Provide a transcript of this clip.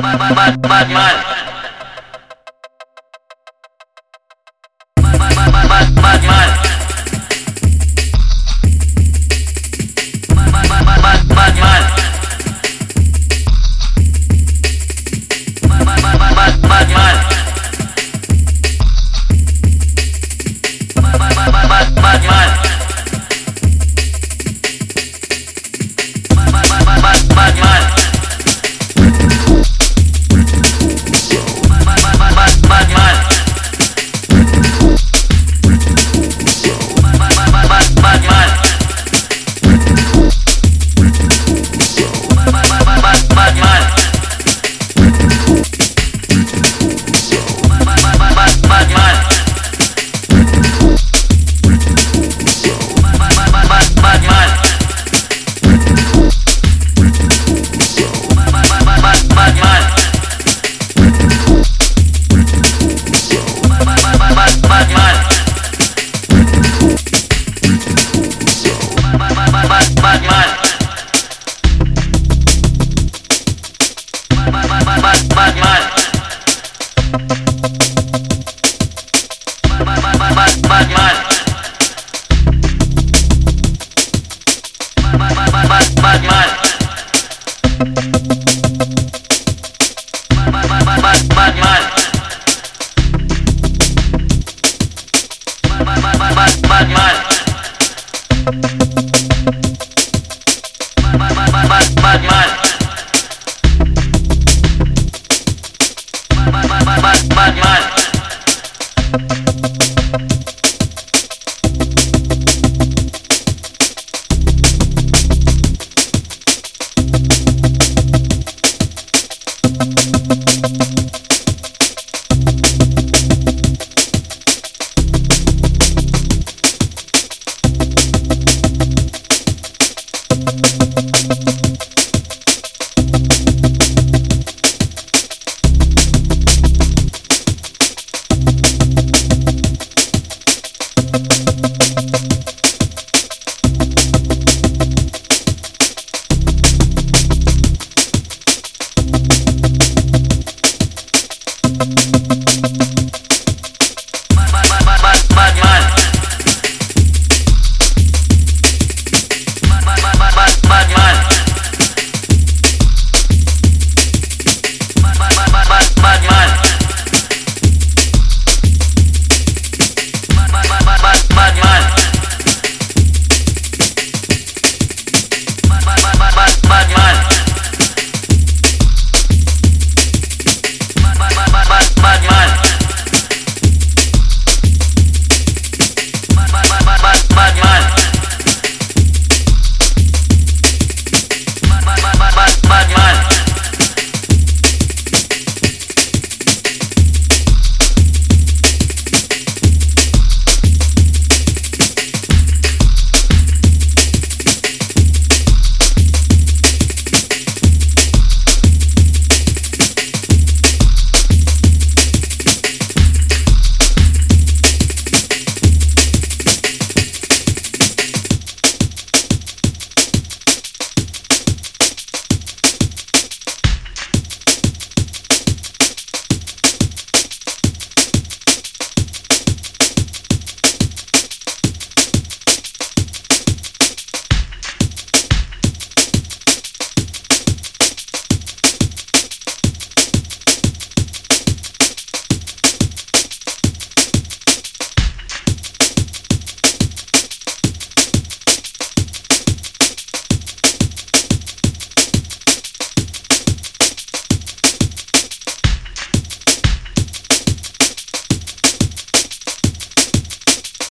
Bad man.